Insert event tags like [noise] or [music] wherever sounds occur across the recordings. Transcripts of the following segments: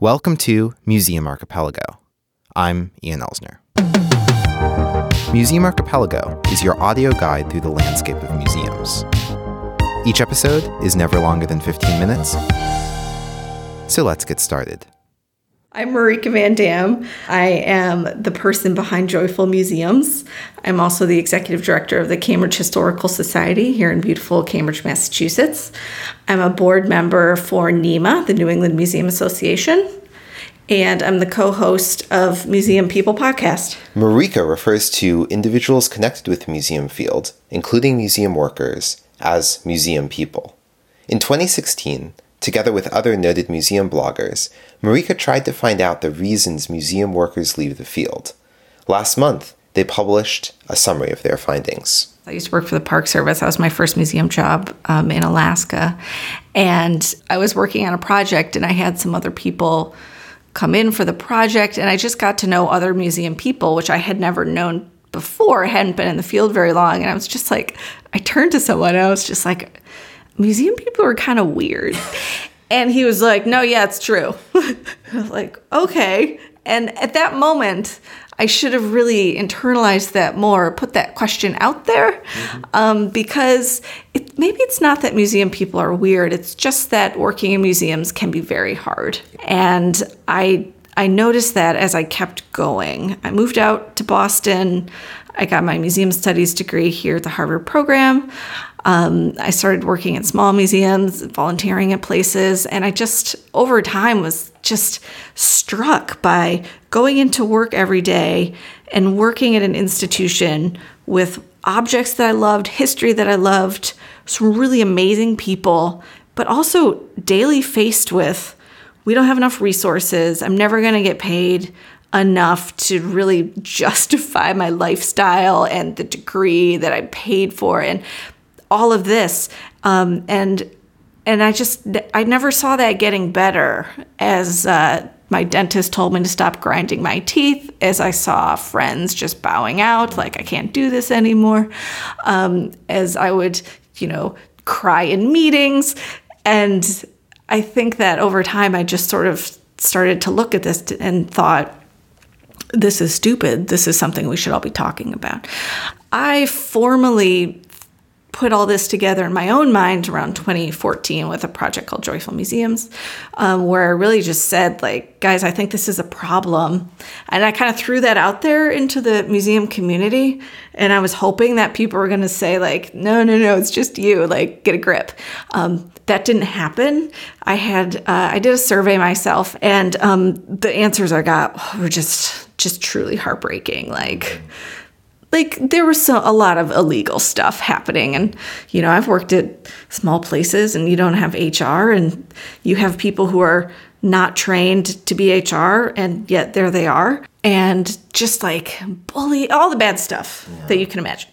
Welcome to Museum Archipelago. I'm Ian Elsner. Museum Archipelago is your audio guide through the landscape of museums. Each episode is never longer than 15 minutes, so let's get started. I'm Marieke Van Damme. I am the person behind Joyful Museums. I'm also the executive director of the Cambridge Historical Society here in beautiful Cambridge, Massachusetts. I'm a board member for NEMA, the New England Museum Association, and I'm the co host of Museum People podcast. Marieke refers to individuals connected with the museum field, including museum workers, as museum people. In 2016, Together with other noted museum bloggers, Marieke tried to find out the reasons museum workers leave the field. Last month, they published a summary of their findings. I used to work for the Park Service. That was my first museum job um, in Alaska. And I was working on a project, and I had some other people come in for the project. And I just got to know other museum people, which I had never known before. I hadn't been in the field very long. And I was just like, I turned to someone, and I was just like, museum people are kind of weird. [laughs] And he was like, no, yeah, it's true. I was [laughs] like, okay. And at that moment, I should have really internalized that more, put that question out there, mm-hmm. um, because it, maybe it's not that museum people are weird. It's just that working in museums can be very hard. And I I noticed that as I kept going. I moved out to Boston. I got my museum studies degree here at the Harvard program. Um, I started working at small museums, volunteering at places, and I just, over time, was just struck by going into work every day and working at an institution with objects that I loved, history that I loved, some really amazing people, but also daily faced with we don't have enough resources. I'm never going to get paid enough to really [laughs] justify my lifestyle and the degree that I paid for. And all of this um, and and I just I never saw that getting better as uh, my dentist told me to stop grinding my teeth as I saw friends just bowing out like I can't do this anymore um, as I would you know cry in meetings and I think that over time I just sort of started to look at this and thought this is stupid. This is something we should all be talking about. I formally put all this together in my own mind around 2014 with a project called Joyful Museums, um, where I really just said, like, guys, I think this is a problem. And I kind of threw that out there into the museum community. And I was hoping that people were going to say, like, no, no, no, it's just you, like, get a grip. Um, that didn't happen. I had, uh, I did a survey myself, and um, the answers I got were just, just truly heartbreaking. Like, like there was so, a lot of illegal stuff happening and you know i've worked at small places and you don't have hr and you have people who are not trained to be hr and yet there they are and just like bully all the bad stuff yeah. that you can imagine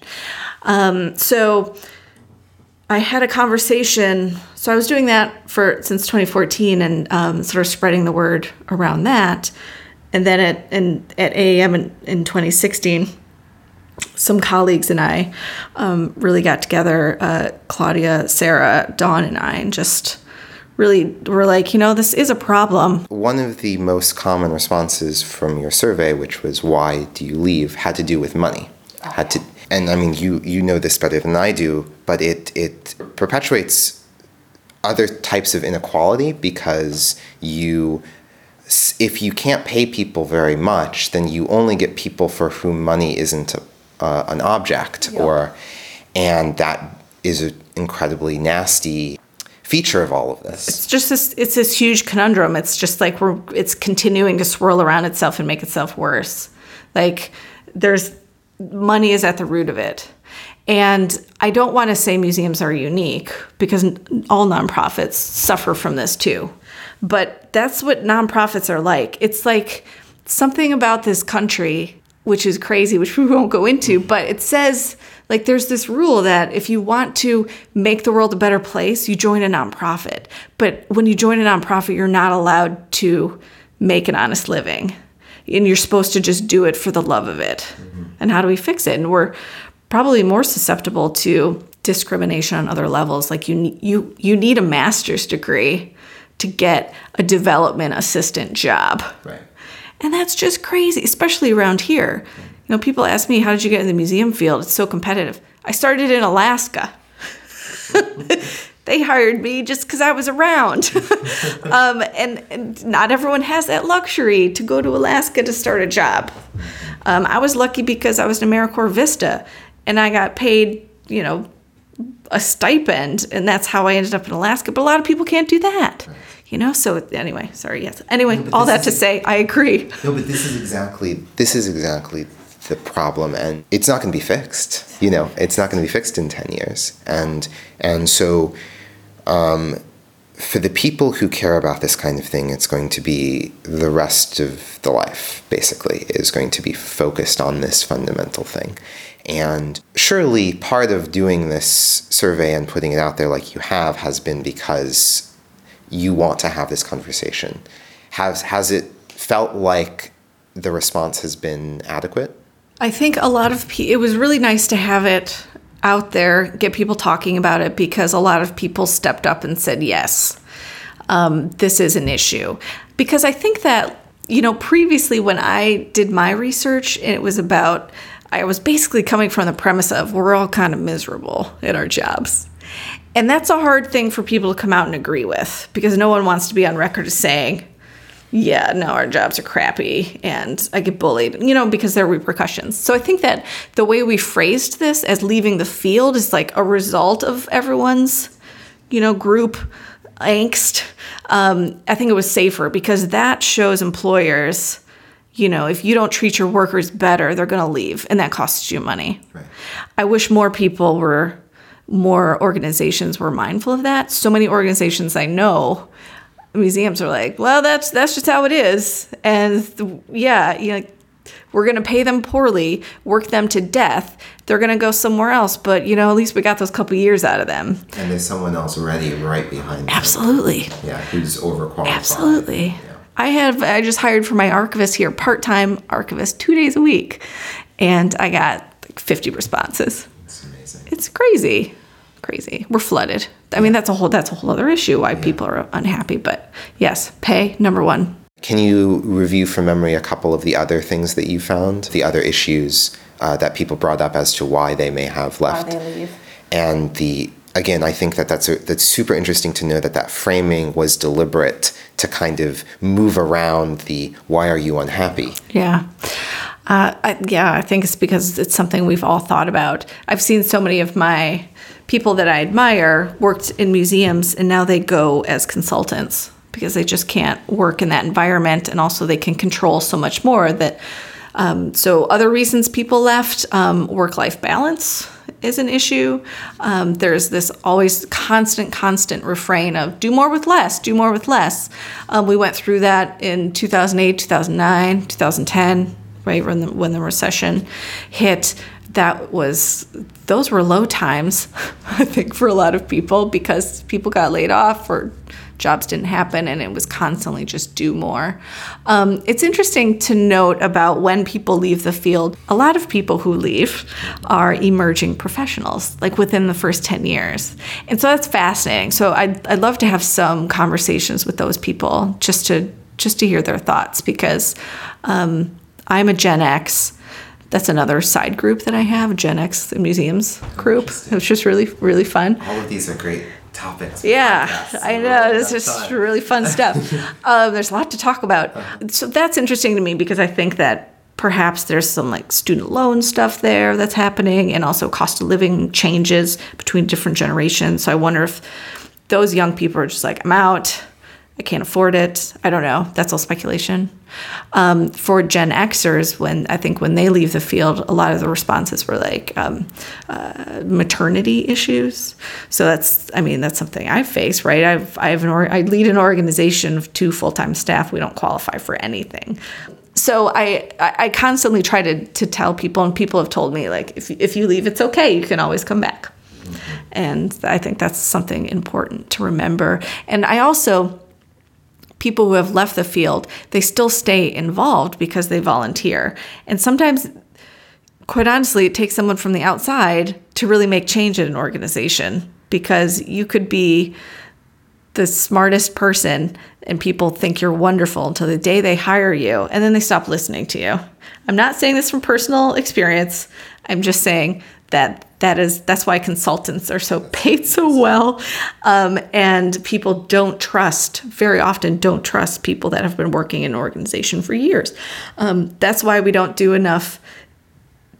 um, so i had a conversation so i was doing that for since 2014 and um, sort of spreading the word around that and then at, in, at aam in, in 2016 some colleagues and I um, really got together, uh, Claudia, Sarah, Dawn, and I, and just really were like, you know, this is a problem. One of the most common responses from your survey, which was why do you leave, had to do with money. Had to, and I mean, you you know this better than I do, but it it perpetuates other types of inequality because you if you can't pay people very much, then you only get people for whom money isn't a uh, an object or and that is an incredibly nasty feature of all of this. It's just this it's this huge conundrum. It's just like we're it's continuing to swirl around itself and make itself worse. Like there's money is at the root of it. And I don't want to say museums are unique because all nonprofits suffer from this too. But that's what nonprofits are like. It's like something about this country which is crazy, which [laughs] we won't go into, but it says like there's this rule that if you want to make the world a better place, you join a nonprofit. But when you join a nonprofit, you're not allowed to make an honest living. And you're supposed to just do it for the love of it. Mm-hmm. And how do we fix it? And we're probably more susceptible to discrimination on other levels. Like you you you need a master's degree to get a development assistant job. Right. And that's just crazy, especially around here. You know, people ask me, how did you get in the museum field? It's so competitive. I started in Alaska. [laughs] they hired me just because I was around. [laughs] um, and, and, not everyone has that luxury to go to Alaska to start a job. Um, I was lucky because I was in AmeriCorps Vista and I got paid, you know, a stipend, and that's how I ended up in Alaska. But a lot of people can't do that. You know, so anyway, sorry, yes. Anyway, no, all that to say, I agree. No, but this is exactly this is exactly the problem and it's not going to be fixed you know it's not going to be fixed in 10 years and and so um, for the people who care about this kind of thing, it's going to be the rest of the life, basically, is going to be focused on this fundamental thing. And surely part of doing this survey and putting it out there like you have has been because you want to have this conversation. Has, has it felt like the response has been adequate? I think a lot of people, it was really nice to have it out there, get people talking about it because a lot of people stepped up and said, yes, um, this is an issue. Because I think that, you know, previously when I did my research, it was about, I was basically coming from the premise of we're all kind of miserable in our jobs. And that's a hard thing for people to come out and agree with because no one wants to be on record as saying, yeah, no, our jobs are crappy and I get bullied, you know, because there are repercussions. So I think that the way we phrased this as leaving the field is like a result of everyone's, you know, group angst. Um, I think it was safer because that shows employers, you know, if you don't treat your workers better, they're going to leave and that costs you money. Right. I wish more people were, more organizations were mindful of that. So many organizations I know museums are like, well, that's that's just how it is, and the, yeah, you know, we're going to pay them poorly, work them to death. They're going to go somewhere else, but you know, at least we got those couple years out of them. And there's someone else ready right behind them. Absolutely. Yeah, who's overqualified. Absolutely. Yeah. I have I just hired for my archivist here, part-time archivist, 2 days a week, and I got like 50 responses. It's crazy crazy. We're flooded. I mean, that's a whole that's a whole other issue why people are unhappy. But yes, pay number one. Can you review from memory a couple of the other things that you found, the other issues uh, that people brought up as to why they may have left, why they leave. and the again, I think that that's a, that's super interesting to know that that framing was deliberate to kind of move around the why are you unhappy? Yeah. Uh, I, yeah, I think it's because it's something we've all thought about. I've seen so many of my people that I admire worked in museums and now they go as consultants because they just can't work in that environment and also they can control so much more that um, so other reasons people left um, work-life balance is an issue. Um, there's this always constant constant refrain of do more with less do more with less. Um, we went through that in 2008 2009 2010 right when the, when the recession hit that was those were low times [laughs] i think for a lot of people because people got laid off or jobs didn't happen and it was constantly just do more. Um, it's interesting to note about when people leave the field. A lot of people who leave are emerging professionals like within the first 10 years. And so that's fascinating. So i'd, I'd love to have some conversations with those people just to just to hear their thoughts because um, i'm a gen x that's another side group that I have, Gen X Museums group. It's just really, really fun. All of these are great topics. Yeah, I know. It's just really fun stuff. [laughs] um, there's a lot to talk about. So that's interesting to me because I think that perhaps there's some like student loan stuff there that's happening and also cost of living changes between different generations. So I wonder if those young people are just like, I'm out I can't afford it. I don't know. That's all speculation. Um, for Gen Xers, when I think when they leave the field, a lot of the responses were like um, uh, maternity issues. So that's, I mean, that's something I face, right? I've, I have an, or, I lead an organization of two full time staff. We don't qualify for anything. So I, I constantly try to, to tell people, and people have told me like, if if you leave, it's okay. You can always come back. Mm-hmm. And I think that's something important to remember. And I also people who have left the field, they still stay involved because they volunteer. And sometimes, quite honestly, it takes someone from the outside to really make change in an organization because you could be the smartest person and people think you're wonderful until the day they hire you and then they stop listening to you. I'm not saying this from personal experience. I'm just saying that that is that's why consultants are so [laughs] paid so well um, and people don't trust very often don't trust people that have been working in an organization for years um, that's why we don't do enough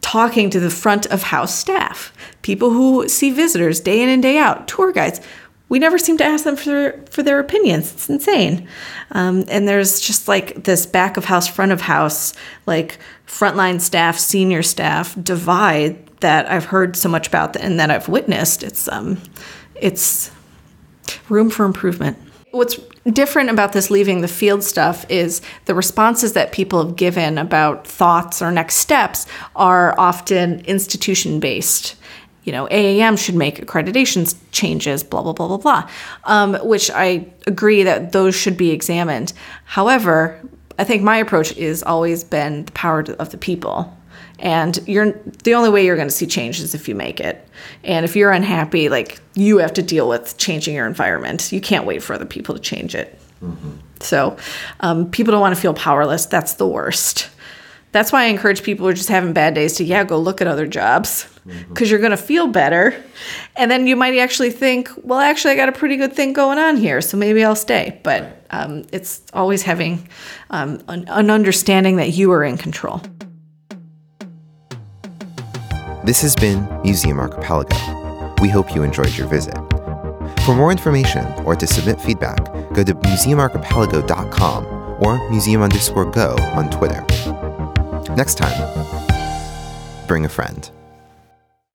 talking to the front of house staff people who see visitors day in and day out tour guides we never seem to ask them for for their opinions. It's insane. Um, and there's just like this back of house, front of house, like frontline staff, senior staff divide that I've heard so much about and that I've witnessed. It's um, it's room for improvement. What's different about this leaving the field stuff is the responses that people have given about thoughts or next steps are often institution based you know, AAM should make accreditation changes, blah, blah, blah, blah, blah, um, which I agree that those should be examined. However, I think my approach is always been the power of the people. And you're the only way you're going to see change is if you make it. And if you're unhappy, like you have to deal with changing your environment. You can't wait for other people to change it. Mm-hmm. So um, people don't want to feel powerless. That's the worst. That's why I encourage people who are just having bad days to, yeah, go look at other jobs because mm-hmm. you're going to feel better. And then you might actually think, well, actually, I got a pretty good thing going on here, so maybe I'll stay. But um, it's always having um, an, an understanding that you are in control. This has been Museum Archipelago. We hope you enjoyed your visit. For more information or to submit feedback, go to museumarchipelago.com or museum underscore go on Twitter. Next time, bring a friend.